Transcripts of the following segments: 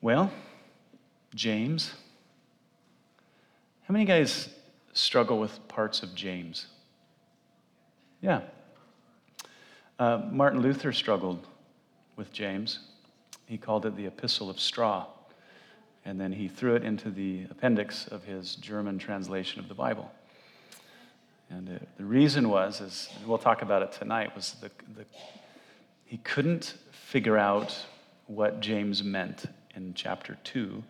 Well, James. How many guys struggle with parts of James? Yeah. Uh, Martin Luther struggled with James. He called it the Epistle of Straw. And then he threw it into the appendix of his German translation of the Bible. And uh, the reason was, is we'll talk about it tonight, was the, the, he couldn't figure out what James meant in chapter 2,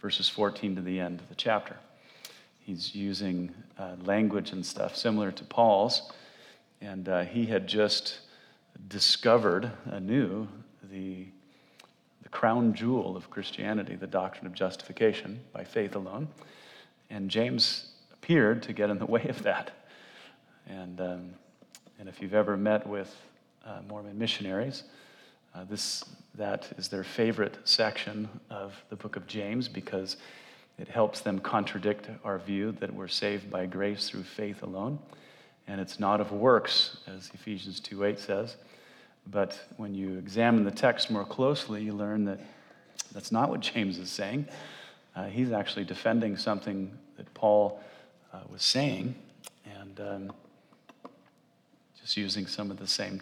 verses 14 to the end of the chapter. He's using uh, language and stuff similar to Paul's, and uh, he had just discovered anew the, the crown jewel of Christianity, the doctrine of justification by faith alone. And James appeared to get in the way of that. And, um, and if you've ever met with uh, Mormon missionaries, uh, this, that is their favorite section of the book of James because it helps them contradict our view that we're saved by grace through faith alone. And it's not of works, as Ephesians 2.8 says. But when you examine the text more closely, you learn that that's not what James is saying. Uh, he's actually defending something that Paul uh, was saying and um, just using some of the same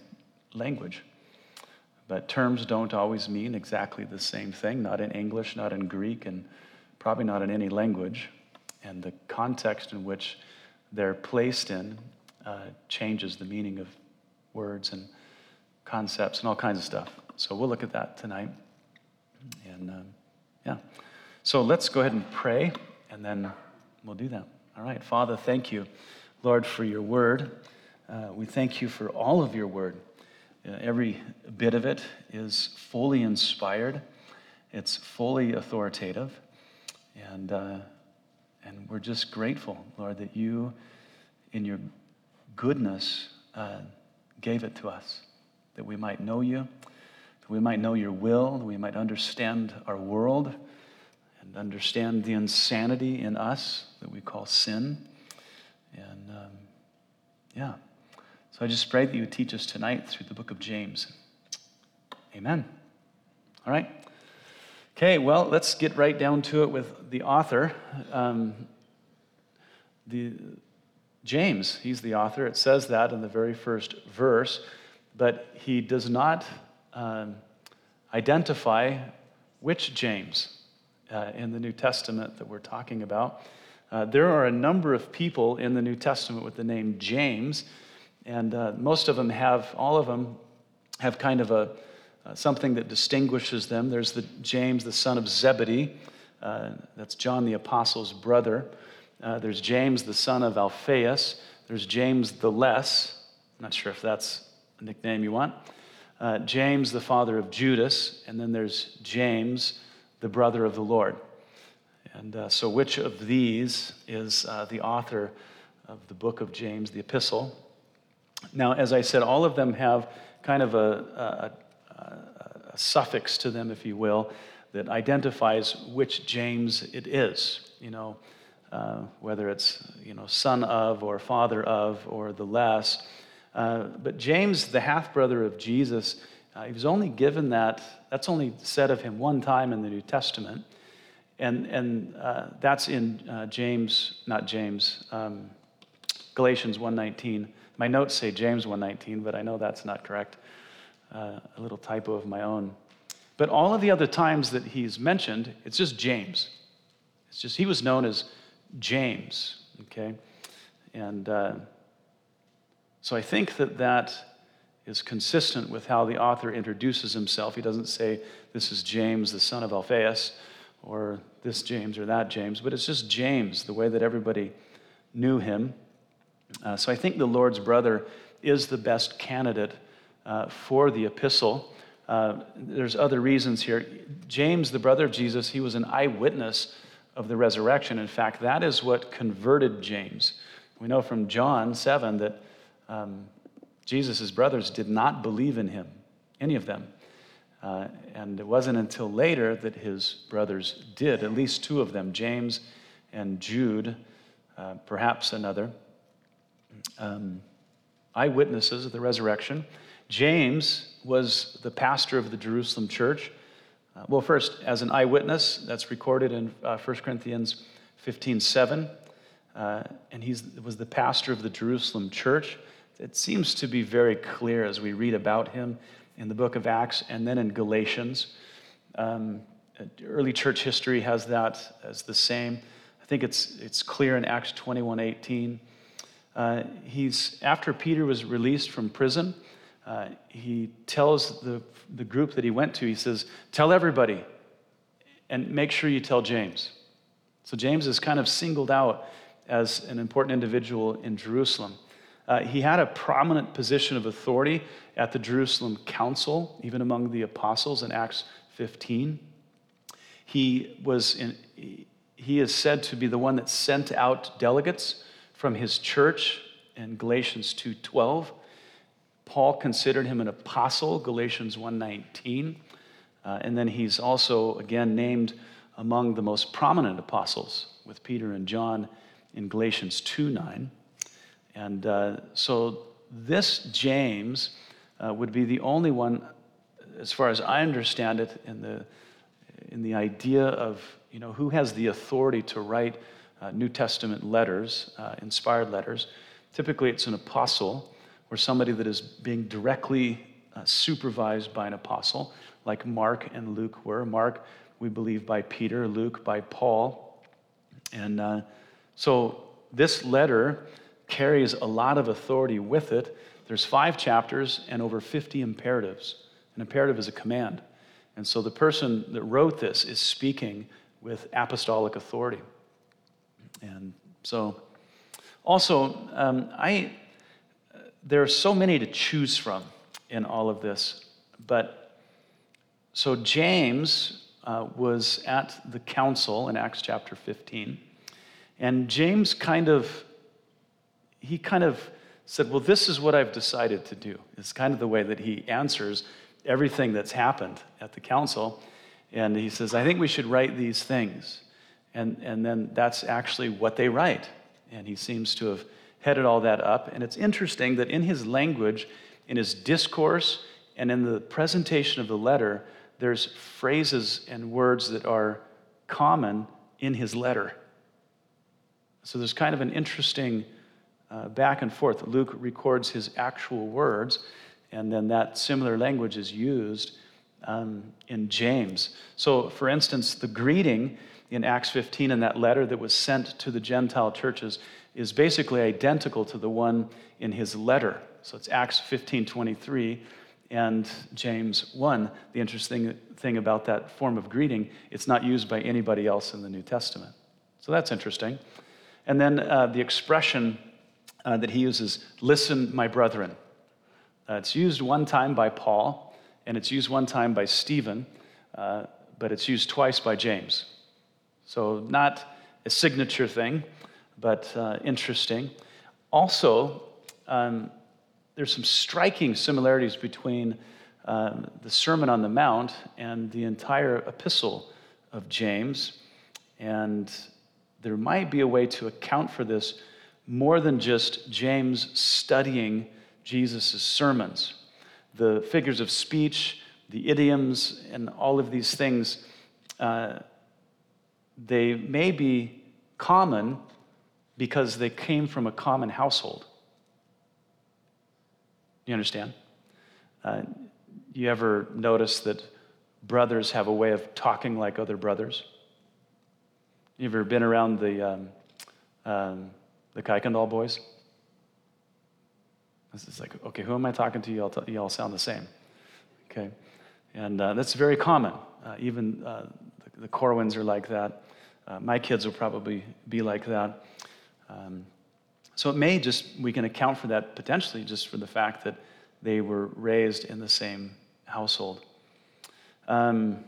language. But terms don't always mean exactly the same thing, not in English, not in Greek, and probably not in any language. And the context in which they're placed in uh, changes the meaning of words and concepts and all kinds of stuff. So we'll look at that tonight. And um, yeah. So let's go ahead and pray, and then we'll do that. All right. Father, thank you, Lord, for your word. Uh, we thank you for all of your word. Uh, every bit of it is fully inspired, it's fully authoritative. And, uh, and we're just grateful, Lord, that you, in your goodness, uh, gave it to us, that we might know you, that we might know your will, that we might understand our world and understand the insanity in us that we call sin. And um, yeah. So I just pray that you would teach us tonight through the book of James. Amen. All right. Okay, well, let's get right down to it with the author. Um, the, James, he's the author. It says that in the very first verse, but he does not um, identify which James uh, in the New Testament that we're talking about. Uh, there are a number of people in the New Testament with the name James. And uh, most of them have, all of them have kind of a, uh, something that distinguishes them. There's the James, the son of Zebedee. Uh, that's John the Apostle's brother. Uh, there's James, the son of Alphaeus. There's James the Less. I'm not sure if that's a nickname you want. Uh, James, the father of Judas. And then there's James, the brother of the Lord. And uh, so, which of these is the author of the book of James, the epistle? Now, as I said, all of them have kind of a, a, a, suffix to them, if you will, that identifies which James it is. You know, uh, whether it's you know son of or father of or the less. Uh, but James, the half brother of Jesus, uh, he was only given that. That's only said of him one time in the New Testament, and and uh, that's in uh, James, not James, um, Galatians 1:19. My notes say James 119, but I know that's not correct. Uh, a little typo of my own. But all of the other times that he's mentioned, it's just James. It's just, he was known as James, okay? And uh, so I think that that is consistent with how the author introduces himself. He doesn't say, This is James, the son of Alphaeus, or this James or that James, but it's just James, the way that everybody knew him. Uh, so I think the Lord's brother is the best candidate uh, for the epistle. Uh, there's other reasons here. James, the brother of Jesus, he was an eyewitness of the resurrection. In fact, that is what converted James. We know from John 7 that um, Jesus' brothers did not believe in him, any of them. Uh, and it wasn't until later that his brothers did, at least two of them, James and Jude, uh, perhaps another um, eyewitnesses of the resurrection. James was the pastor of the Jerusalem church. Uh, well, first, as an eyewitness, that's recorded in uh, 1 Corinthians 15 7. Uh, and he was the pastor of the Jerusalem church. It seems to be very clear as we read about him in the book of Acts and then in Galatians. Um, early church history has that as the same. I think it's, it's clear in Acts 21 18. Uh, he's, after Peter was released from prison, uh, he tells the, the group that he went to, he says, Tell everybody and make sure you tell James. So James is kind of singled out as an important individual in Jerusalem. Uh, he had a prominent position of authority at the Jerusalem Council, even among the apostles in Acts 15. He was in, he is said to be the one that sent out delegates from his church in Galatians 2:12. Paul considered him an apostle, Galatians 1:19. Uh, and then he's also again named among the most prominent apostles with Peter and John in Galatians 2:9. And uh, so this James uh, would be the only one, as far as I understand it, in the, in the idea of you know, who has the authority to write uh, New Testament letters, uh, inspired letters. Typically, it's an apostle or somebody that is being directly uh, supervised by an apostle, like Mark and Luke were. Mark, we believe, by Peter, Luke, by Paul. And uh, so this letter carries a lot of authority with it. There's five chapters and over 50 imperatives. An imperative is a command. And so the person that wrote this is speaking with apostolic authority. And so, also, um, I, there are so many to choose from in all of this. But so James uh, was at the council in Acts chapter 15. And James kind of, he kind of said, Well, this is what I've decided to do. It's kind of the way that he answers everything that's happened at the council. And he says, I think we should write these things. And, and then that's actually what they write. And he seems to have headed all that up. And it's interesting that in his language, in his discourse, and in the presentation of the letter, there's phrases and words that are common in his letter. So there's kind of an interesting uh, back and forth. Luke records his actual words, and then that similar language is used um, in James. So, for instance, the greeting in Acts 15 in that letter that was sent to the Gentile churches is basically identical to the one in his letter. So it's Acts 15 23 and James 1. The interesting thing about that form of greeting, it's not used by anybody else in the New Testament. So that's interesting. And then uh, the expression uh, that he uses, listen, my brethren. Uh, it's used one time by Paul, and it's used one time by Stephen, uh, but it's used twice by James. So, not a signature thing, but uh, interesting. Also, um, there's some striking similarities between um, the Sermon on the Mount and the entire epistle of James. And there might be a way to account for this more than just James studying Jesus' sermons the figures of speech, the idioms, and all of these things, uh, they may be common because they came from a common household. You understand? Uh, you ever notice that brothers have a way of talking like other brothers? You ever been around the, um, um, the Kuykendall boys? Is like, okay, who am I talking to? You all, t- you all sound the same. Okay? And uh, that's very common. Uh, even uh, the, Corwins are like that. Uh, my kids will probably be like that. Um, so it may just, we can account for that potentially just for the fact that they were raised in the same household. Um,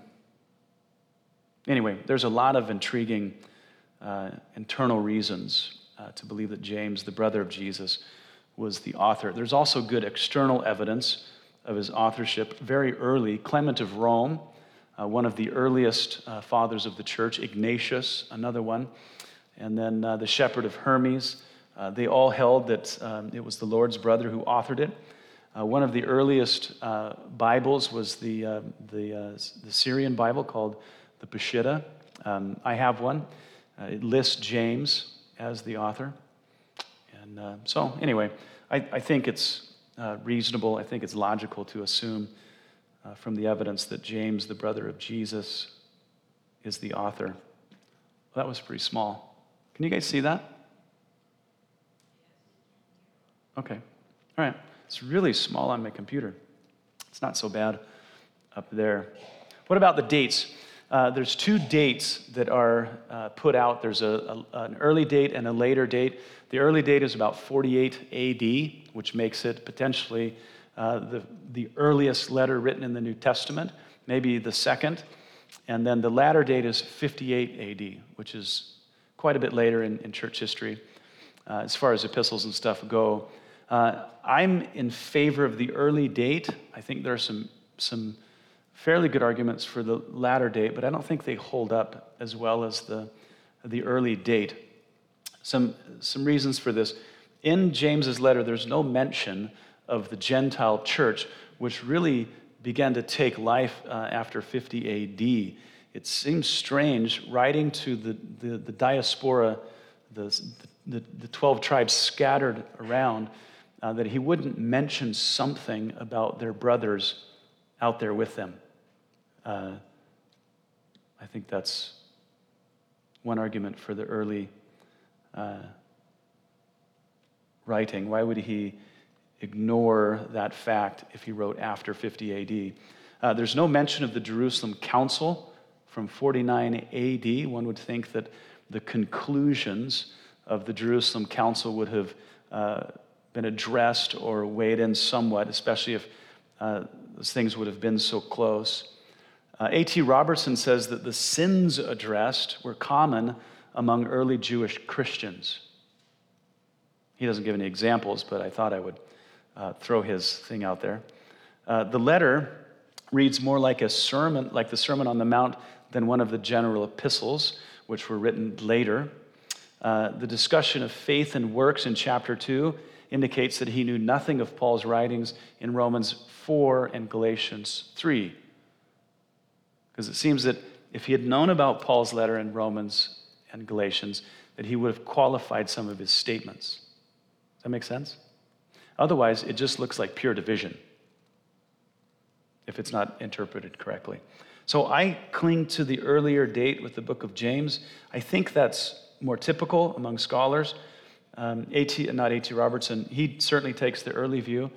anyway, there's a lot of intriguing uh, internal reasons uh, to believe that James, the brother of Jesus, was the author. There's also good external evidence of his authorship. Very early, Clement of Rome, uh, one of the earliest uh, fathers of the church, Ignatius, another one, and then uh, the shepherd of Hermas. Uh, they all held that um, it was the Lord's brother who authored it. Uh, one of the earliest uh, Bibles was the, the, the Syrian Bible called the Peshitta. Um, I have one. It lists James as the author. And so, anyway, I, I think it's reasonable, I think it's logical to assume from the evidence that James, the brother of Jesus, is the author. Well, that was pretty small. Can you guys see that? Okay. All right. It's really small on my computer. It's not so bad up there. What about the dates? Uh, there's two dates that are uh, put out. There's a, a, an early date and a later date. The early date is about 48 AD, which makes it potentially uh, the, the earliest letter written in the New Testament, maybe the second. And then the latter date is 58 AD, which is quite a bit later in, in church history uh, as far as epistles and stuff go. Uh, I'm in favor of the early date. I think there are some, some fairly good arguments for the latter date, but I don't think they hold up as well as the, the early date. Some, some reasons for this. In James's letter, there's no mention of the Gentile church, which really began to take life uh, after 50 AD. It seems strange writing to the, the, the diaspora, the, the, the 12 tribes scattered around uh, that he wouldn't mention something about their brothers out there with them. Uh, I think that's one argument for the early uh, writing. Why would he ignore that fact if he wrote after 50 AD? Uh, there's no mention of the Jerusalem Council from 49 AD. One would think that the conclusions of the Jerusalem Council would have uh, been addressed or weighed in somewhat, especially if uh, those things would have been so close. Uh, A.T. Robertson says that the sins addressed were common among early Jewish Christians. He doesn't give any examples, but I thought I would uh, throw his thing out there. Uh, the letter reads more like a sermon, like the Sermon on the Mount, than one of the general epistles, which were written later. Uh, the discussion of faith and works in chapter 2 indicates that he knew nothing of Paul's writings in Romans 4 and Galatians 3. Because it seems that if he had known about Paul's letter in Romans and Galatians, that he would have qualified some of his statements. Does that make sense? Otherwise, it just looks like pure division if it's not interpreted correctly. So I cling to the earlier date with the book of James. I think that's more typical among scholars. Um, A.T., not A.T. Robertson, he certainly takes the early view.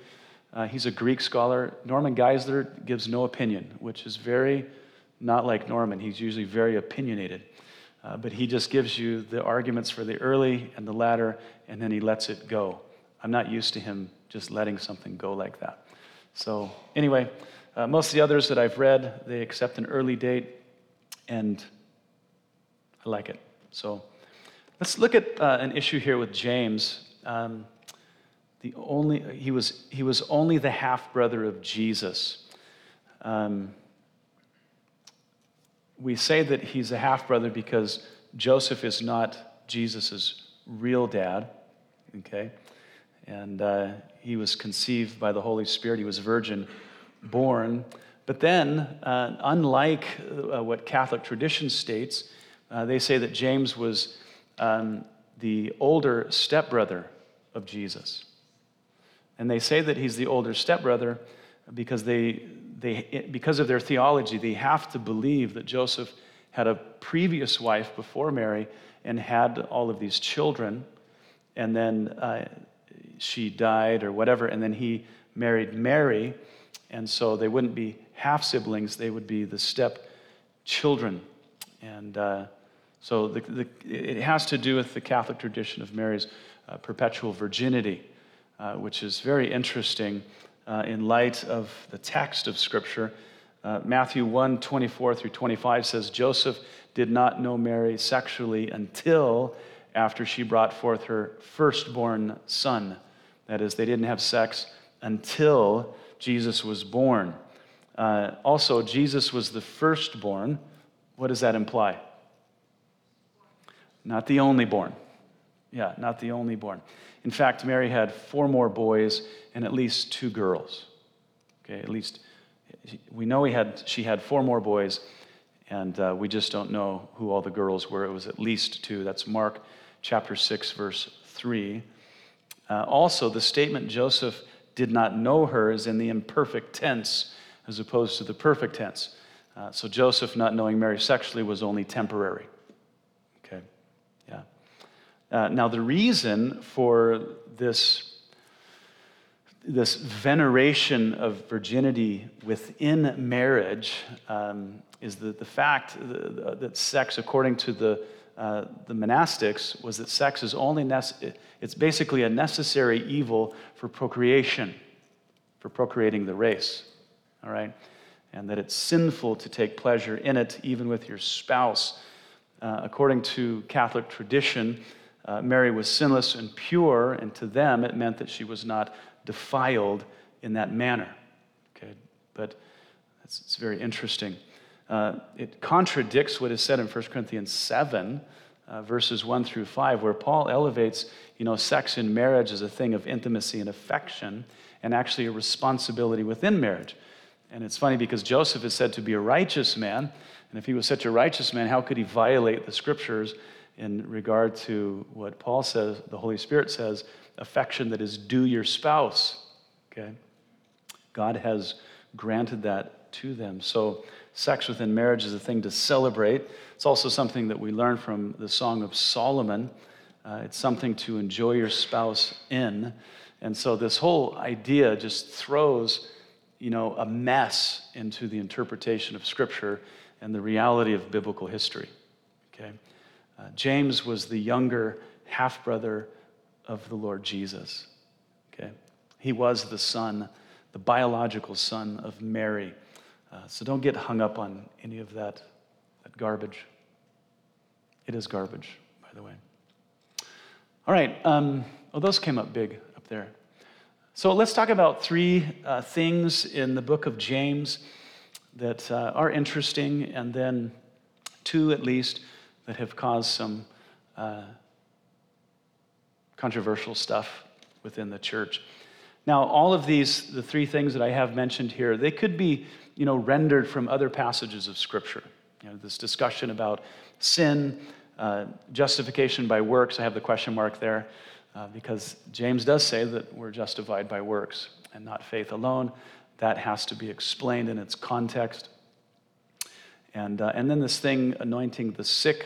Uh, he's a Greek scholar. Norman Geisler gives no opinion, which is very not like Norman. He's usually very opinionated. Uh, but he just gives you the arguments for the early and the latter, and then he lets it go. I'm not used to him just letting something go like that. So, anyway, uh, most of the others that I've read, they accept an early date, and I like it. So, Let's look at uh, an issue here with James. Um, the only, he, was, he was only the half brother of Jesus. Um, we say that he's a half brother because Joseph is not Jesus' real dad, okay? And uh, he was conceived by the Holy Spirit, he was virgin born. But then, uh, unlike uh, what Catholic tradition states, uh, they say that James was um, the older stepbrother of Jesus. And they say that he's the older stepbrother because, they, they, because of their theology, they have to believe that Joseph had a previous wife before Mary and had all of these children, and then uh, she died or whatever, and then he married Mary, and so they wouldn't be half siblings, they would be the step children. And uh, so the, the, it has to do with the Catholic tradition of Mary's uh, perpetual virginity, uh, which is very interesting uh, in light of the text of Scripture. Uh, Matthew 1 24 through 25 says, Joseph did not know Mary sexually until after she brought forth her firstborn son. That is, they didn't have sex until Jesus was born. Uh, also, Jesus was the firstborn. What does that imply? Not the only born. Yeah, not the only born. In fact, Mary had four more boys and at least two girls. Okay, at least we know he had, she had four more boys, and uh, we just don't know who all the girls were. It was at least two. That's Mark chapter 6, verse 3. Uh, also, the statement Joseph did not know her is in the imperfect tense as opposed to the perfect tense. Uh, so Joseph not knowing Mary sexually was only temporary. Okay, yeah. Uh, now, the reason for this this veneration of virginity within marriage um, is the, the fact that sex, according to the, uh, the monastics, was that sex is only, nece- it's basically a necessary evil for procreation, for procreating the race, all right? And that it's sinful to take pleasure in it, even with your spouse. Uh, according to Catholic tradition, uh, Mary was sinless and pure, and to them it meant that she was not defiled in that manner. Okay, but it's, it's very interesting. Uh, it contradicts what is said in 1 Corinthians 7, uh, verses 1 through 5, where Paul elevates you know, sex in marriage as a thing of intimacy and affection and actually a responsibility within marriage. And it's funny because Joseph is said to be a righteous man. And if he was such a righteous man, how could he violate the scriptures in regard to what Paul says, the Holy Spirit says, affection that is due your spouse. Okay? God has granted that to them. So, sex within marriage is a thing to celebrate. It's also something that we learn from the Song of Solomon. Uh, it's something to enjoy your spouse in. And so, this whole idea just throws you know, a mess into the interpretation of Scripture and the reality of biblical history. Okay? Uh, James was the younger half brother of the Lord Jesus. Okay? He was the son, the biological son of Mary. Uh, so don't get hung up on any of that, that garbage. It is garbage, by the way. All right. Um, oh, those came up big up there. So let's talk about three uh, things in the book of James that uh, are interesting, and then two at least that have caused some uh, controversial stuff within the church. Now, all of these, the three things that I have mentioned here, they could be, you know, rendered from other passages of Scripture. You know, this discussion about sin, uh, justification by works. I have the question mark there uh, because James does say that we're justified by works and not faith alone. That has to be explained in its context. And, uh, and then this thing, anointing the sick.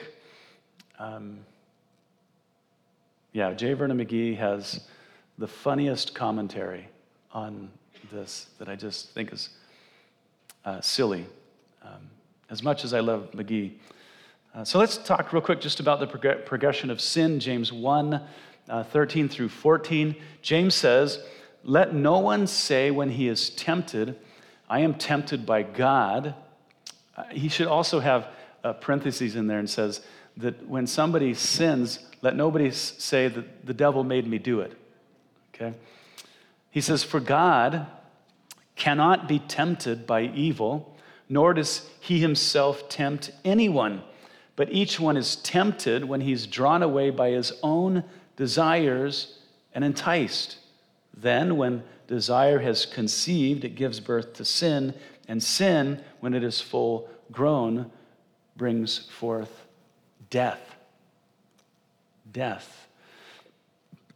Um, yeah, J. Vernon McGee has the funniest commentary on this that I just think is uh, silly, um, as much as I love McGee. Uh, so let's talk real quick just about the prog- progression of sin, James 1 uh, 13 through 14. James says, Let no one say when he is tempted, I am tempted by God. Uh, he should also have parentheses in there and says that when somebody sins, let nobody say that the devil made me do it. Okay? He says, For God cannot be tempted by evil, nor does he himself tempt anyone. But each one is tempted when he's drawn away by his own desires and enticed. Then, when desire has conceived, it gives birth to sin, and sin, when it is full grown, brings forth death death.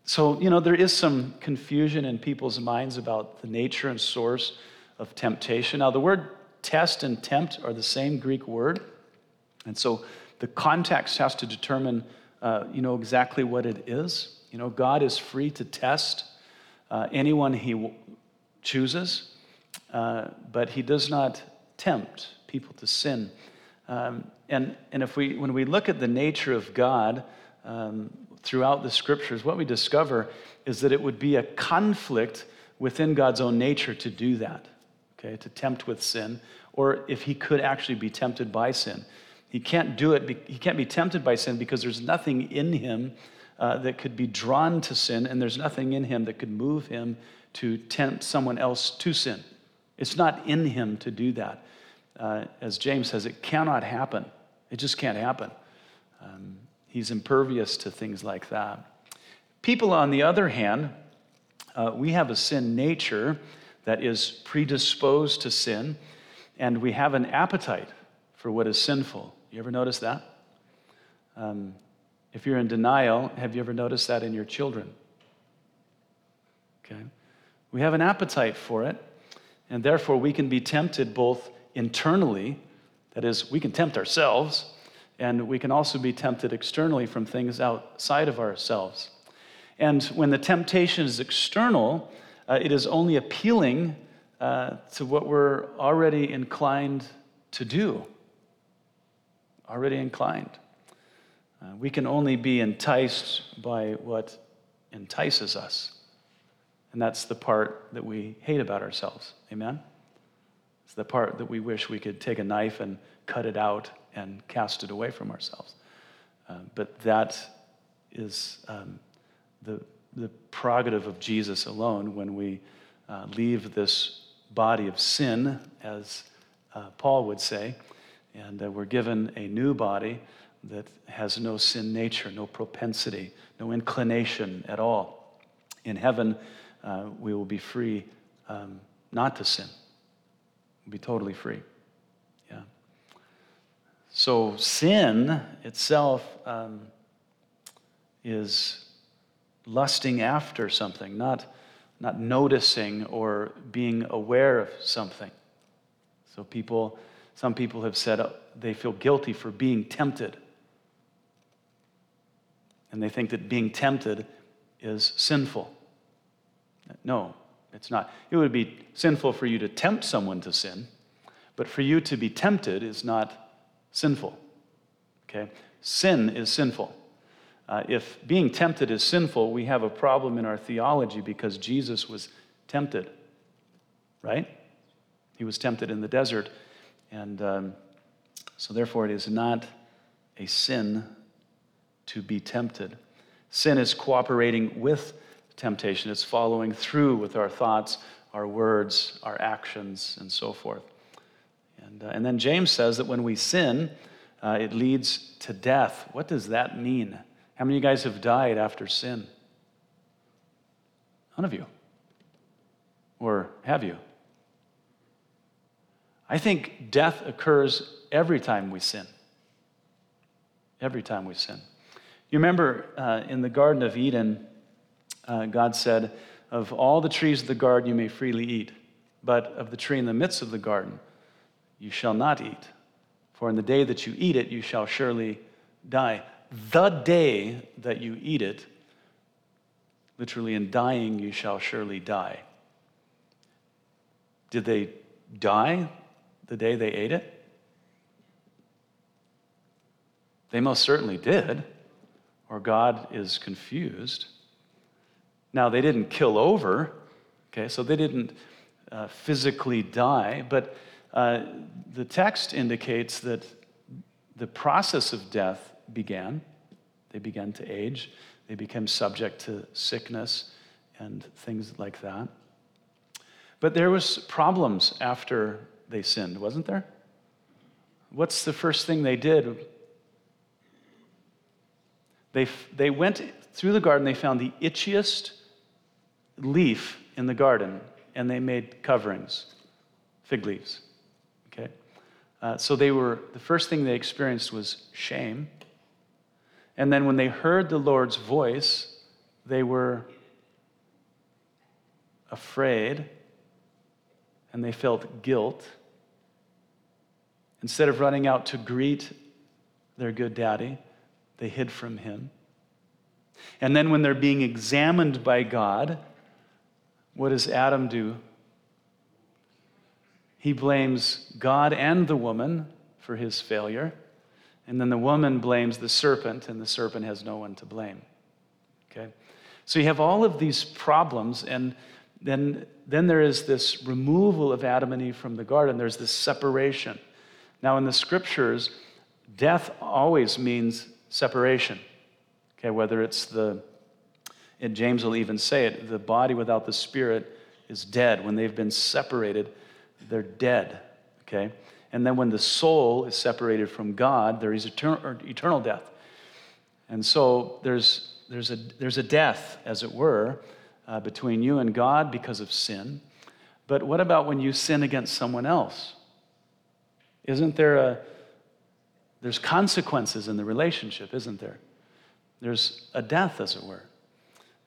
So, you know, there is some confusion in people's minds about the nature and source of temptation. Now, the word test and tempt are the same Greek word. And so the context has to determine, uh, you know, exactly what it is. You know, God is free to test uh, anyone he w- chooses, uh, but he does not tempt people to sin. Um, and, and if we, when we look at the nature of God, um, throughout the scriptures, what we discover is that it would be a conflict within God's own nature to do that, okay, to tempt with sin, or if he could actually be tempted by sin. He can't do it, he can't be tempted by sin because there's nothing in him uh, that could be drawn to sin, and there's nothing in him that could move him to tempt someone else to sin. It's not in him to do that. Uh, as James says, it cannot happen. It just can't happen. Um, He's impervious to things like that. people, on the other hand, uh, we have a sin nature that is predisposed to sin, and we have an appetite for what is sinful. You ever notice that? Um, if you're in denial, have you ever noticed that in your children? Okay. We have an appetite for it, and therefore we can be tempted both internally, that is, we can tempt ourselves, and we can also be tempted externally from things outside of ourselves. And when the temptation is external, uh, it is only appealing uh, to what we're already inclined to do. Already inclined. Uh, we can only be enticed by what entices us. And that's the part that we hate about ourselves. Amen? It's the part that we wish we could take a knife and cut it out and cast it away from ourselves. Uh, but that is um, the, the prerogative of Jesus alone when we uh, leave this body of sin, as uh, Paul would say, and uh, we're given a new body that has no sin nature, no propensity, no inclination at all. In heaven, uh, we will be free um, not to sin. We'll be totally free. So sin itself um, is lusting after something, not, not noticing or being aware of something. So people, some people have said uh, they feel guilty for being tempted. And they think that being tempted is sinful. No, it's not. It would be sinful for you to tempt someone to sin, but for you to be tempted is not sinful. Okay? Sin is sinful. Uh, if being tempted is sinful, we have a problem in our theology because Jesus was tempted, right? He was tempted in the desert. And um, so, therefore, it is not a sin to be tempted. Sin is cooperating with temptation, it's following through with our thoughts, our words, our actions, and so forth. And, uh, and then James says that when we sin, uh, it leads to death. What does that mean? How many of you guys have died after sin? None of you. Or have you? I think death occurs every time we sin. Every time we sin. You remember uh, in the Garden of Eden, uh, God said, Of all the trees of the garden you may freely eat, but of the tree in the midst of the garden you shall not eat. For in the day that you eat it, you shall surely die the day that you eat it, literally, in dying, you shall surely die. Did they die the day they ate it? They most certainly did, or God is confused. Now, they didn't kill over, okay, so they didn't uh, physically die, but uh, the text indicates that the process of death began. They began to age. They became subject to sickness and things like that. But there was problems after they sinned, wasn't there? What's the first thing they did? They, they went through the garden, they found the itchiest leaf in the garden, and they made coverings, fig leaves. Uh, so they were, the first thing they experienced was shame. And then when they heard the Lord's voice, they were afraid and they felt guilt. Instead of running out to greet their good daddy, they hid from him. And then when they're being examined by God, what does Adam do? He blames God and the woman for his failure. And then the woman blames the serpent, and the serpent has no one to blame. Okay? So you have all of these problems, and then, then there is this removal of Adam and Eve from the garden. There's this separation. Now, in the scriptures, death always means separation. Okay, whether it's the, and James will even say it, the body without the spirit is dead. When they've been separated, they're dead. Okay? And then when the soul is separated from God, there is eternal, eternal death. And so there's there's, a, there's a death, as it were, uh, between you and God because of sin. But what about when you sin against someone else? Isn't there a, there's consequences in the relationship, isn't there? There's a death, as it were.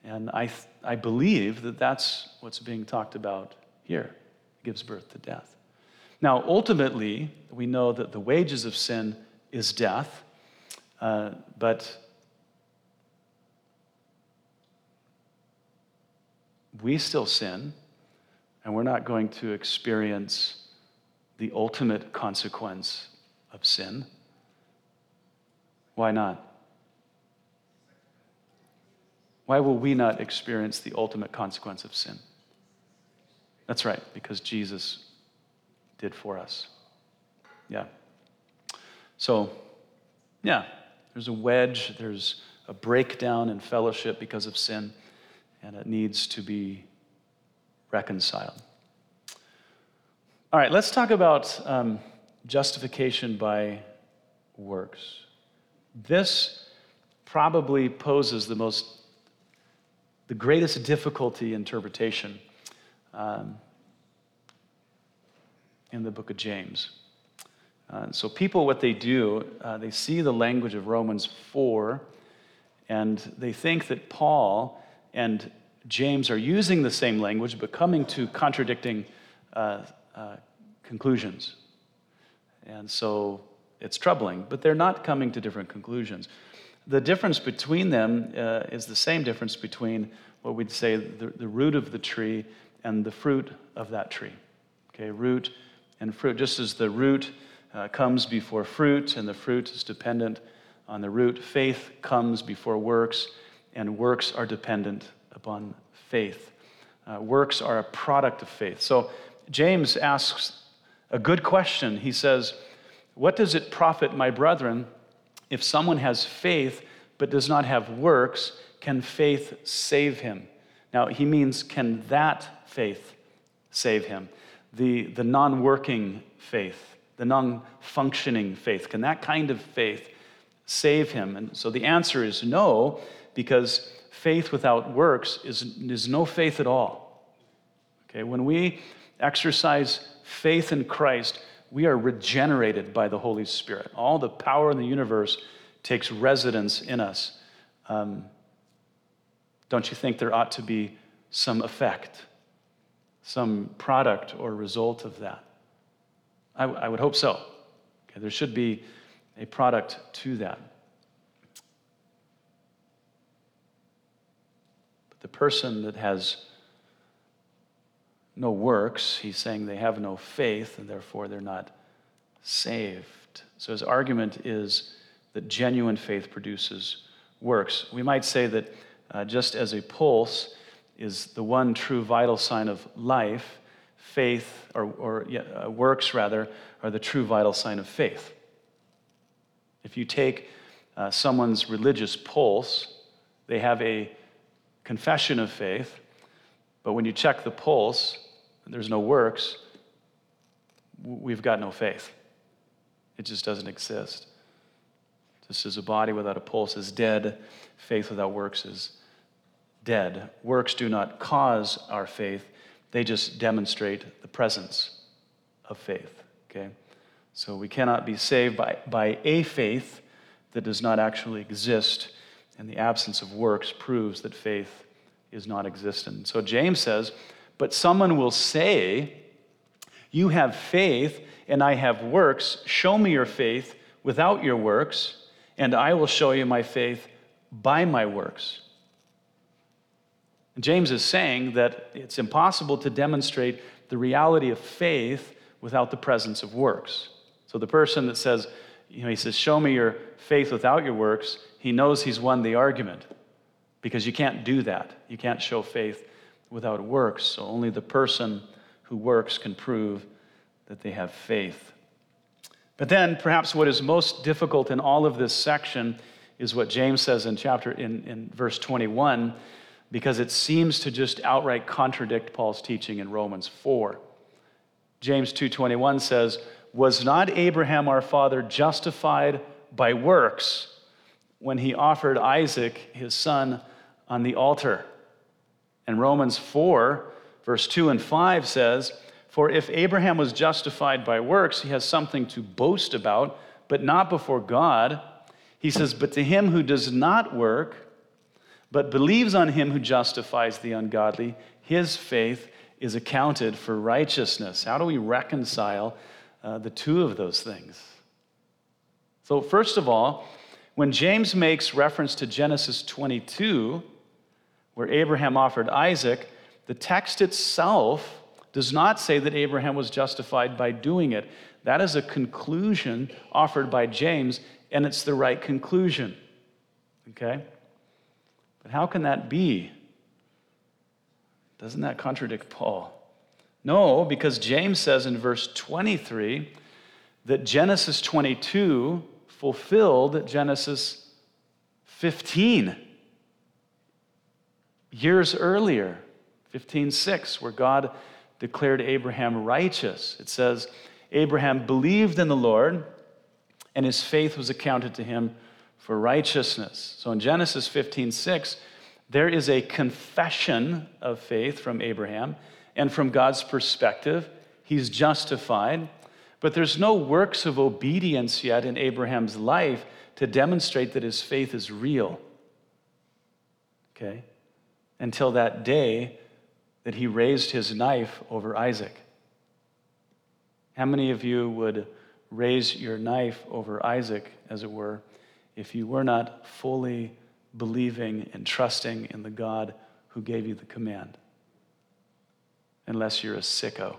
And I, I believe that that's what's being talked about here. Gives birth to death. Now, ultimately, we know that the wages of sin is death, uh, but we still sin, and we're not going to experience the ultimate consequence of sin. Why not? Why will we not experience the ultimate consequence of sin? That's right, because Jesus did for us. Yeah. So, yeah, there's a wedge, there's a breakdown in fellowship because of sin, and it needs to be reconciled. All right, let's talk about um, justification by works. This probably poses the most, the greatest difficulty interpretation um, in the book of James. Uh, so, people, what they do, uh, they see the language of Romans 4, and they think that Paul and James are using the same language, but coming to contradicting uh, uh conclusions. And so it's troubling, but they're not coming to different conclusions. The difference between them uh, is the same difference between what we'd say the, the root of the tree and the fruit of that tree. Okay, root and fruit. Just as the root uh, comes before fruit and the fruit is dependent on the root, faith comes before works, and works are dependent upon faith. Uh, works are a product of faith. So James asks a good question. He says, what does it profit, my brethren, if someone has faith but does not have works? Can faith save him? Now, he means, can that faith save him? The, the non working faith, the non functioning faith. Can that kind of faith save him? And so the answer is no, because faith without works is, is no faith at all. Okay, when we exercise faith in Christ, we are regenerated by the Holy Spirit. All the power in the universe takes residence in us. Um, don't you think there ought to be some effect, some product or result of that? I, I would hope so. Okay, there should be a product to that. But the person that has no works, he's saying they have no faith and therefore they're not saved. So his argument is that genuine faith produces works. We might say that uh, just as a pulse is the one true vital sign of life, faith, or, or uh, works rather, are the true vital sign of faith. If you take uh, someone's religious pulse, they have a confession of faith, but when you check the pulse, there's no works, we've got no faith. It just doesn't exist. Just as a body without a pulse is dead, faith without works is dead. Works do not cause our faith, they just demonstrate the presence of faith. Okay? So we cannot be saved by, by a faith that does not actually exist, and the absence of works proves that faith is not existent. So James says, but someone will say, You have faith, and I have works. Show me your faith without your works, and I will show you my faith by my works. James is saying that it's impossible to demonstrate the reality of faith without the presence of works. So the person that says, you know, he says, Show me your faith without your works, he knows he's won the argument because you can't do that. You can't show faith without works. So only the person who works can prove that they have faith. But then, perhaps what is most difficult in all of this section is what James says in chapter in, in verse 21, because it seems to just outright contradict Paul's teaching in Romans 4. James 2:21 says, "Was not Abraham our father justified by works when he offered Isaac, his son, on the altar. And Romans 4, verse 2 and 5 says, For if Abraham was justified by works, he has something to boast about, but not before God. He says, But to him who does not work, but believes on him who justifies the ungodly, his faith is accounted for righteousness. How do we reconcile uh, the two of those things? So, first of all, when James makes reference to Genesis 22, where Abraham offered Isaac, the text itself does not say that Abraham was justified by doing it. That is a conclusion offered by James, and it's the right conclusion. Okay? But how can that be? Doesn't that contradict Paul? No, because James says in verse 23 that Genesis 22 fulfilled Genesis 15 years earlier, 15:6, where God declared Abraham righteous. It says, Abraham believed in the Lord, and his faith was accounted to him for righteousness. So in Genesis 15:6, there is a confession of faith from Abraham, and from God's perspective, he's justified. But there's no works of obedience yet in Abraham's life to demonstrate that his faith is real. Okay? Until that day that he raised his knife over Isaac. How many of you would raise your knife over Isaac, as it were, if you were not fully believing and trusting in the God who gave you the command? Unless you're a sicko.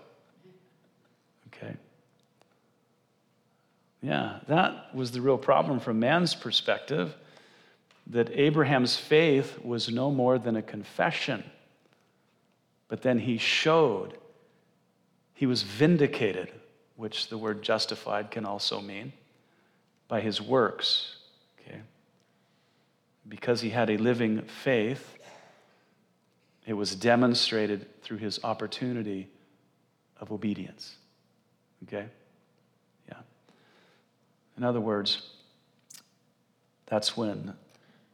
Okay? Yeah, that was the real problem from man's perspective that Abraham's faith was no more than a confession. But then he showed, he was vindicated, which the word justified can also mean, by his works. Because he had a living faith, it was demonstrated through his opportunity of obedience. Okay? Yeah. In other words, that's when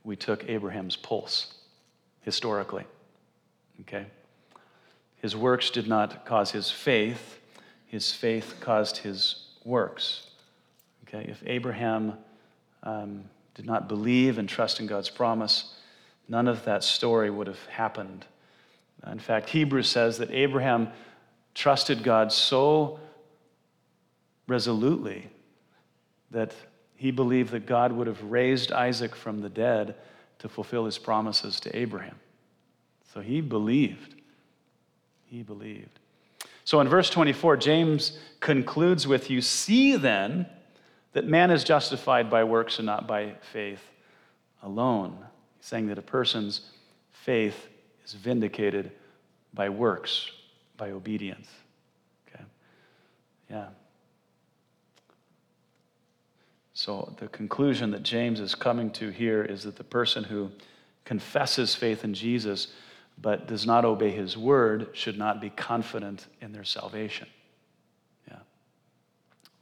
we took Abraham's pulse historically. Okay? His works did not cause his faith, his faith caused his works. Okay? If Abraham um, did not believe and trust in God's promise, none of that story would have happened. In fact, Hebrews says that Abraham trusted God so resolutely that he believed that God would have raised Isaac from the dead to fulfill his promises to Abraham. So he believed. He believed. So in verse 24, James concludes with You see then that man is justified by works and not by faith alone. He's saying that a person's faith is vindicated by works, by obedience. Okay? Yeah. So, the conclusion that James is coming to here is that the person who confesses faith in Jesus but does not obey his word should not be confident in their salvation. Yeah.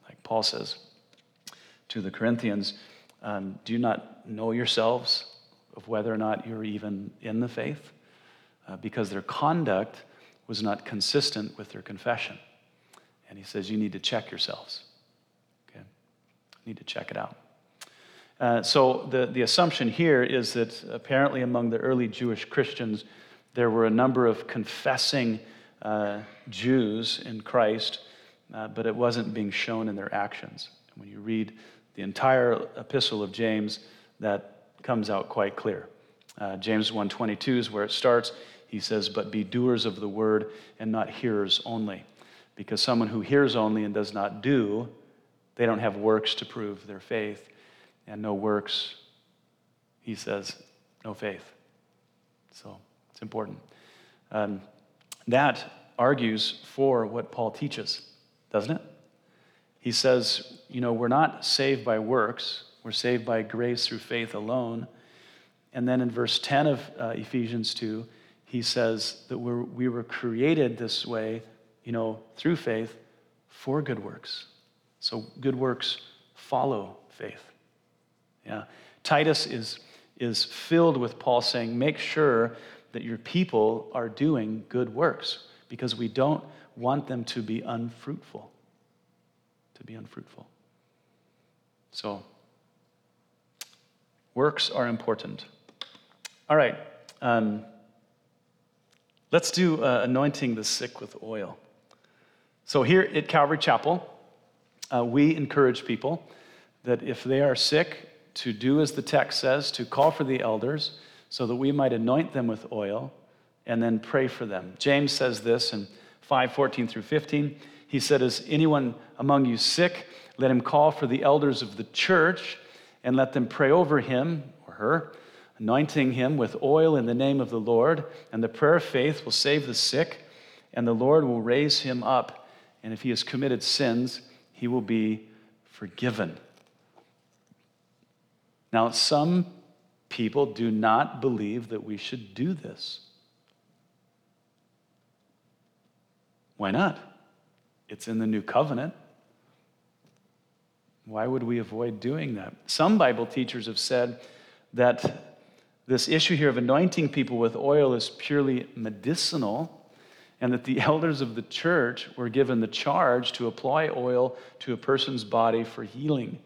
Like Paul says to the Corinthians, um, do you not know yourselves of whether or not you're even in the faith? Uh, because their conduct was not consistent with their confession. And he says, you need to check yourselves Okay? You need to check it out. Uh, so the, the assumption here is that apparently among the early Jewish Christians, there were a number of confessing uh, Jews in Christ, uh, but it wasn't being shown in their actions. When you read the entire epistle of James, that comes out quite clear. Uh, James 1.22 is where it starts. He says, but be doers of the word and not hearers only. Because someone who hears only and does not do they don't have works to prove their faith. And no works, he says, no faith. So it's important. Um, that argues for what Paul teaches, doesn't it? He says, you know, we're not saved by works, we're saved by grace through faith alone. And then in verse 10 of uh, Ephesians 2, he says that we're, we were created this way, you know, through faith for good works. So good works follow faith. Yeah. Titus is, is filled with Paul saying, make sure that your people are doing good works because we don't want them to be unfruitful. To be unfruitful. So, works are important. All right. Um, let's do uh, anointing the sick with oil. So, here at Calvary Chapel, uh, we encourage people that if they are sick, to do as the text says, to call for the elders so that we might anoint them with oil and then pray for them. James says this in 5 14 through 15. He said, Is anyone among you sick? Let him call for the elders of the church and let them pray over him or her, anointing him with oil in the name of the Lord. And the prayer of faith will save the sick, and the Lord will raise him up. And if he has committed sins, he will be forgiven. Now, some people do not believe that we should do this. Why not? It's in the new covenant. Why would we avoid doing that? Some Bible teachers have said that this issue here of anointing people with oil is purely medicinal, and that the elders of the church were given the charge to apply oil to a person's body for healing.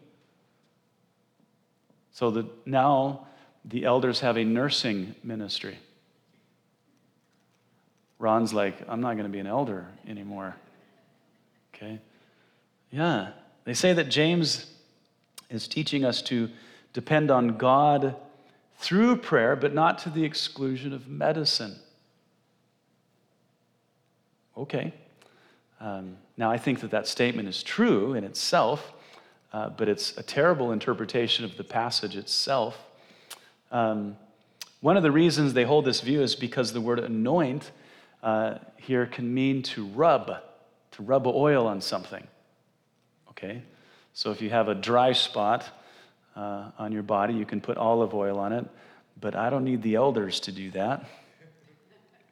So that now the elders have a nursing ministry. Ron's like, I'm not going to be an elder anymore. Okay? Yeah. They say that James is teaching us to depend on God through prayer, but not to the exclusion of medicine. Okay. Um, now, I think that that statement is true in itself, uh, but it's a terrible interpretation of the passage itself. Um, one of the reasons they hold this view is because the word anoint uh, here can mean to rub, to rub oil on something. Okay? So if you have a dry spot uh, on your body, you can put olive oil on it, but I don't need the elders to do that.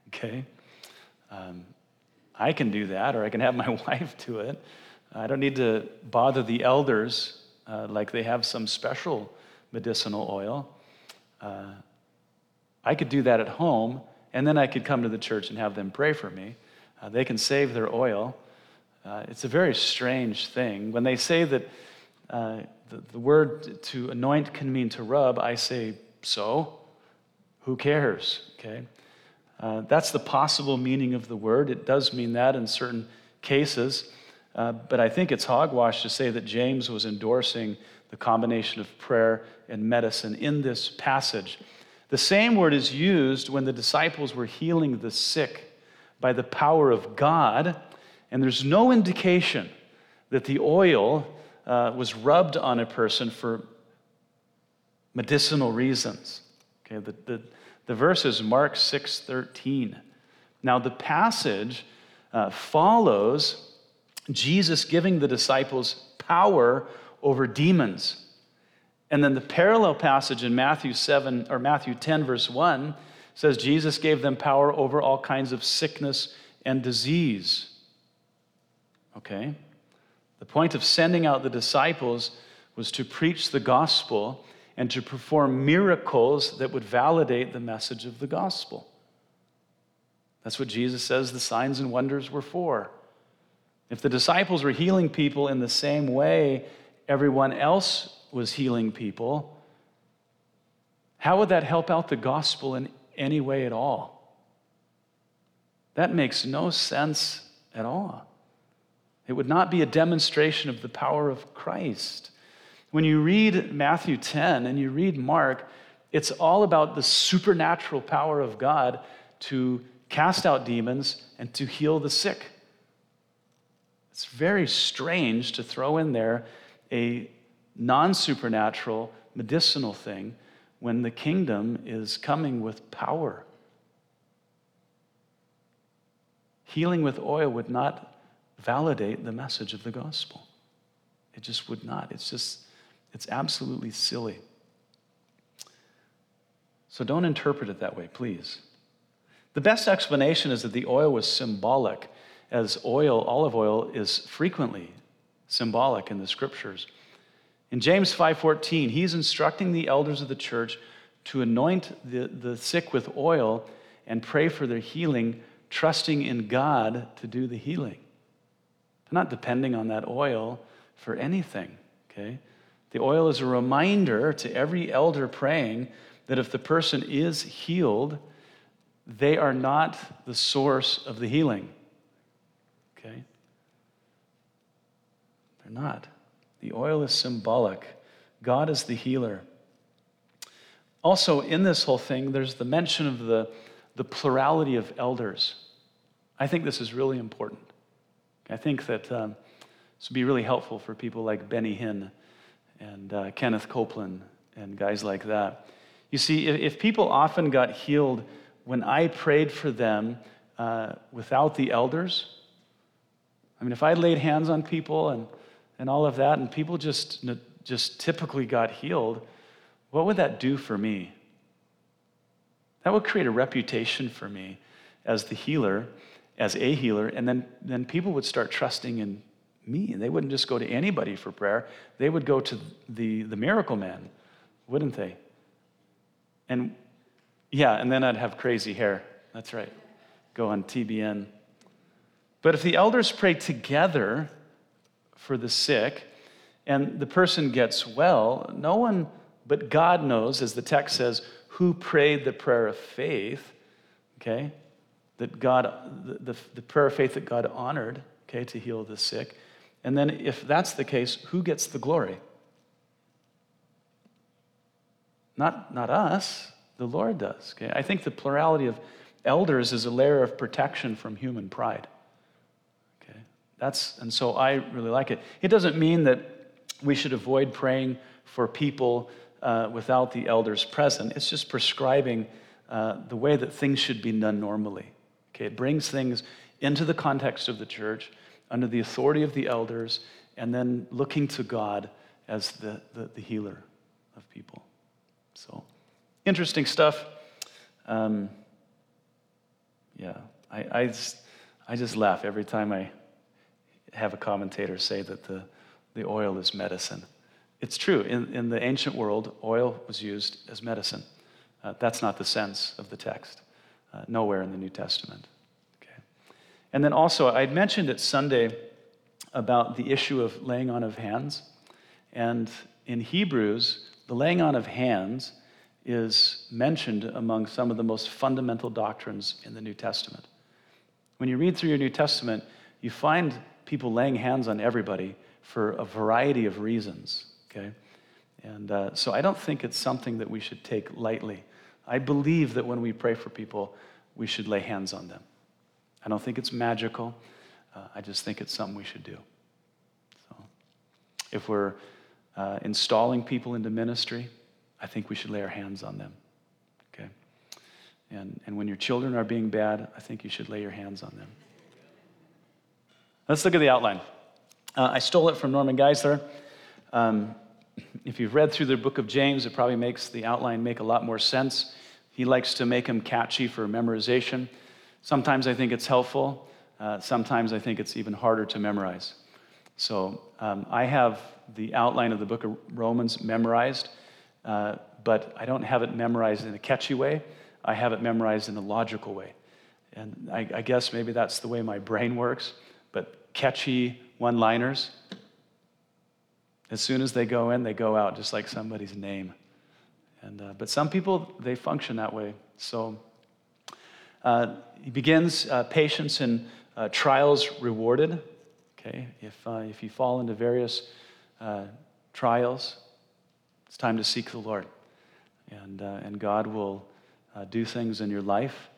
Okay? Um, I can do that, or I can have my wife do it. I don't need to bother the elders uh, like they have some special medicinal oil. Uh, I could do that at home, and then I could come to the church and have them pray for me. Uh, they can save their oil. Uh, it's a very strange thing. When they say that uh, the, the word to anoint can mean to rub, I say, so? Who cares? Okay? Uh, that's the possible meaning of the word. It does mean that in certain cases. Uh, but I think it's hogwash to say that James was endorsing the combination of prayer and medicine in this passage. The same word is used when the disciples were healing the sick by the power of God, and there's no indication that the oil uh, was rubbed on a person for medicinal reasons. Okay, the, the, the verse is Mark 6:13. Now the passage uh, follows Jesus giving the disciples power over demons. And then the parallel passage in Matthew 7 or Matthew 10 verse 1 says Jesus gave them power over all kinds of sickness and disease. Okay? The point of sending out the disciples was to preach the gospel and to perform miracles that would validate the message of the gospel. That's what Jesus says the signs and wonders were for. If the disciples were healing people in the same way everyone else was healing people, how would that help out the gospel in any way at all? That makes no sense at all. It would not be a demonstration of the power of Christ. When you read Matthew 10 and you read Mark, it's all about the supernatural power of God to cast out demons and to heal the sick. It's very strange to throw in there a non supernatural medicinal thing when the kingdom is coming with power. Healing with oil would not validate the message of the gospel. It just would not. It's just, it's absolutely silly. So don't interpret it that way, please. The best explanation is that the oil was symbolic, as oil, olive oil, is frequently symbolic in the scriptures. In James 5:14, he's instructing the elders of the church to anoint the, the sick with oil and pray for their healing, trusting in God to do the healing. Not depending on that oil for anything, okay? The oil is a reminder to every elder praying that if the person is healed, they are not the source of the healing. Okay? They're not. The oil is symbolic. God is the healer. Also, in this whole thing, there's the mention of the, the plurality of elders. I think this is really important. I think that um, this would be really helpful for people like Benny Hinn and uh, Kenneth Copeland and guys like that. You see, if, if, people often got healed when I prayed for them uh, without the elders, I mean, if I laid hands on people and, and all of that, and people just, just typically got healed, what would that do for me? That would create a reputation for me as the healer, as a healer, and then, then people would start trusting in me. And they wouldn't just go to anybody for prayer, they would go to the, the miracle man, wouldn't they? And yeah, and then I'd have crazy hair. That's right. Go on TBN. But if the elders pray together for the sick and the person gets well, no one but God knows, as the text says, who prayed the prayer of faith, okay? That God, the, the, the prayer of faith that God honored, okay, to heal the sick. And then, if that's the case, who gets the glory? Not, not us, the Lord does. Okay? I think the plurality of elders is a layer of protection from human pride. Okay? That's, and so I really like it. It doesn't mean that we should avoid praying for people uh, without the elders present. It's just prescribing uh, the way that things should be done normally. Okay? It brings things into the context of the church under the authority of the elders, and then looking to God as the, the, the healer of people. So, interesting stuff. Um, yeah, I, I, just, I just laugh every time I have a commentator say that the, the oil is medicine. It's true. In, in the ancient world, oil was used as medicine. Uh, that's not the sense of the text, uh, nowhere in the New Testament. Okay. And then also, I'd mentioned it Sunday about the issue of laying on of hands. And in Hebrews, the laying on of hands is mentioned among some of the most fundamental doctrines in the New Testament. When you read through your New Testament, you find people laying hands on everybody for a variety of reasons, okay? And uh, so I don't think it's something that we should take lightly. I believe that when we pray for people, we should lay hands on them. I don't think it's magical. Uh, I just think it's something we should do. So, if we're uh, installing people into ministry, I think we should lay our hands on them. Okay? And, and when your children are being bad, I think you should lay your hands on them. Let's look at the outline. Uh, I stole it from Norman Geisler. Um, if you've read through the book of James, it probably makes the outline make a lot more sense. He likes to make them catchy for memorization. Sometimes I think it's helpful. Uh, sometimes I think it's even harder to memorize. So um, I have the outline of the book of Romans memorized, uh, but I don't have it memorized in a catchy way. I have it memorized in a logical way. And I, I guess maybe that's the way my brain works, but catchy one liners, as soon as they go in, they go out just like somebody's name. And, uh, but some people, they function that way. So uh, he begins uh, patience and uh, trials rewarded. Okay, if, uh, if you fall into various uh, trials, it's time to seek the Lord. And, and God will do things in your life.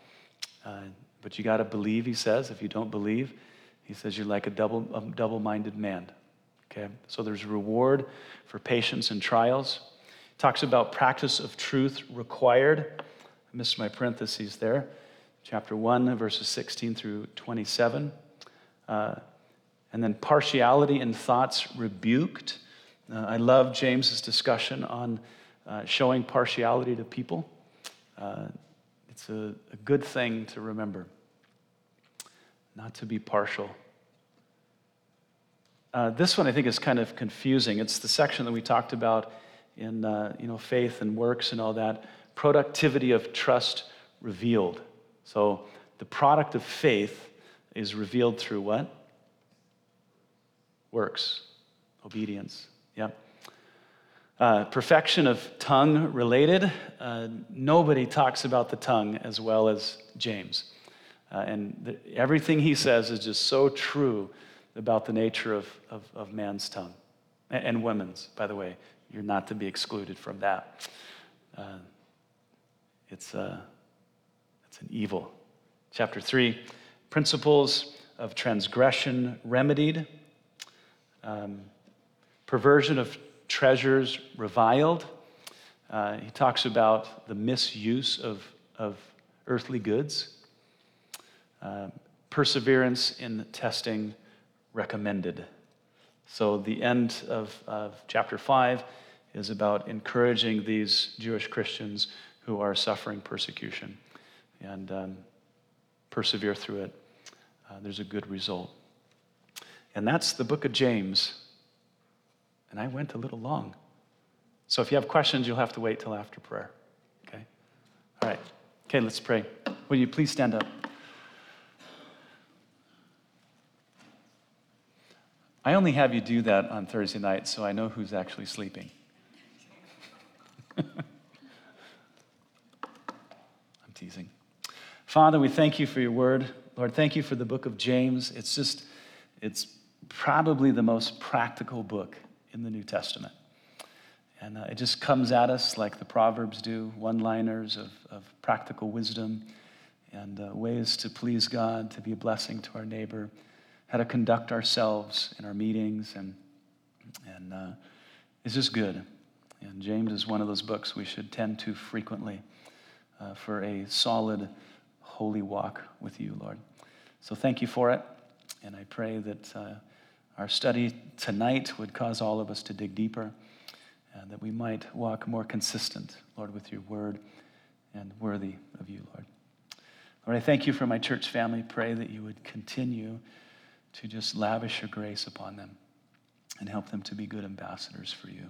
but you got to believe, he says. If you don't believe, he says you're like a double, a double-minded man. Okay, so there's reward for patience and trials. Talks about practice of truth required. I missed my parentheses there chapter 1, verses 16 through 27. Uh, and then partiality in thoughts rebuked. Uh, I love James's discussion on uh, showing partiality to people. Uh, it's a, a good thing to remember, not to be partial. Uh, this one I think is kind of confusing. It's the section that we talked about in uh, you know faith and works and all that. Productivity of trust revealed. So the product of faith is revealed through what? Works, obedience. Yeah. Uh, perfection of tongue related. Uh, nobody talks about the tongue as well as James. Uh, and the, everything he says is just so true about the nature of, of, of man's tongue and, and, women's, by the way. You're not to be excluded from that. Uh, it's, uh, it's an evil. Chapter 3 Principles of transgression remedied, um, perversion of treasures reviled. Uh, he talks about the misuse of, of earthly goods. Uh, perseverance in testing recommended. So, the end of, of chapter 5 is about encouraging these Jewish Christians who are suffering persecution and um, persevere through it. Uh, there's a good result. And that's the book of James. And I went a little long. So if you have questions, you'll have to wait till after prayer. Okay? All right. Okay, let's pray. Will you please stand up? I only have you do that on Thursday night, so I know who's actually sleeping. I'm teasing. Father, we thank you for your word. Lord, thank you for the book of James. It's just, it's probably the most practical book in the New Testament. And uh, it just comes at us like the Proverbs do one liners of, of practical wisdom and uh, ways to please God, to be a blessing to our neighbor how to conduct ourselves in our meetings, and, and uh, it's just good. And James is one of those books we should tend to frequently uh, for a solid, holy walk with you, Lord. So thank you for it. And I pray that uh, our study tonight would cause all of us to dig deeper and that we might walk more consistent, Lord, with your word and worthy of you, Lord. Lord, I thank you for my church family. Pray that you would continue to just lavish your grace upon them and help them to be good ambassadors for you.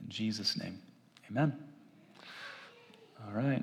In Jesus' name, amen. All right.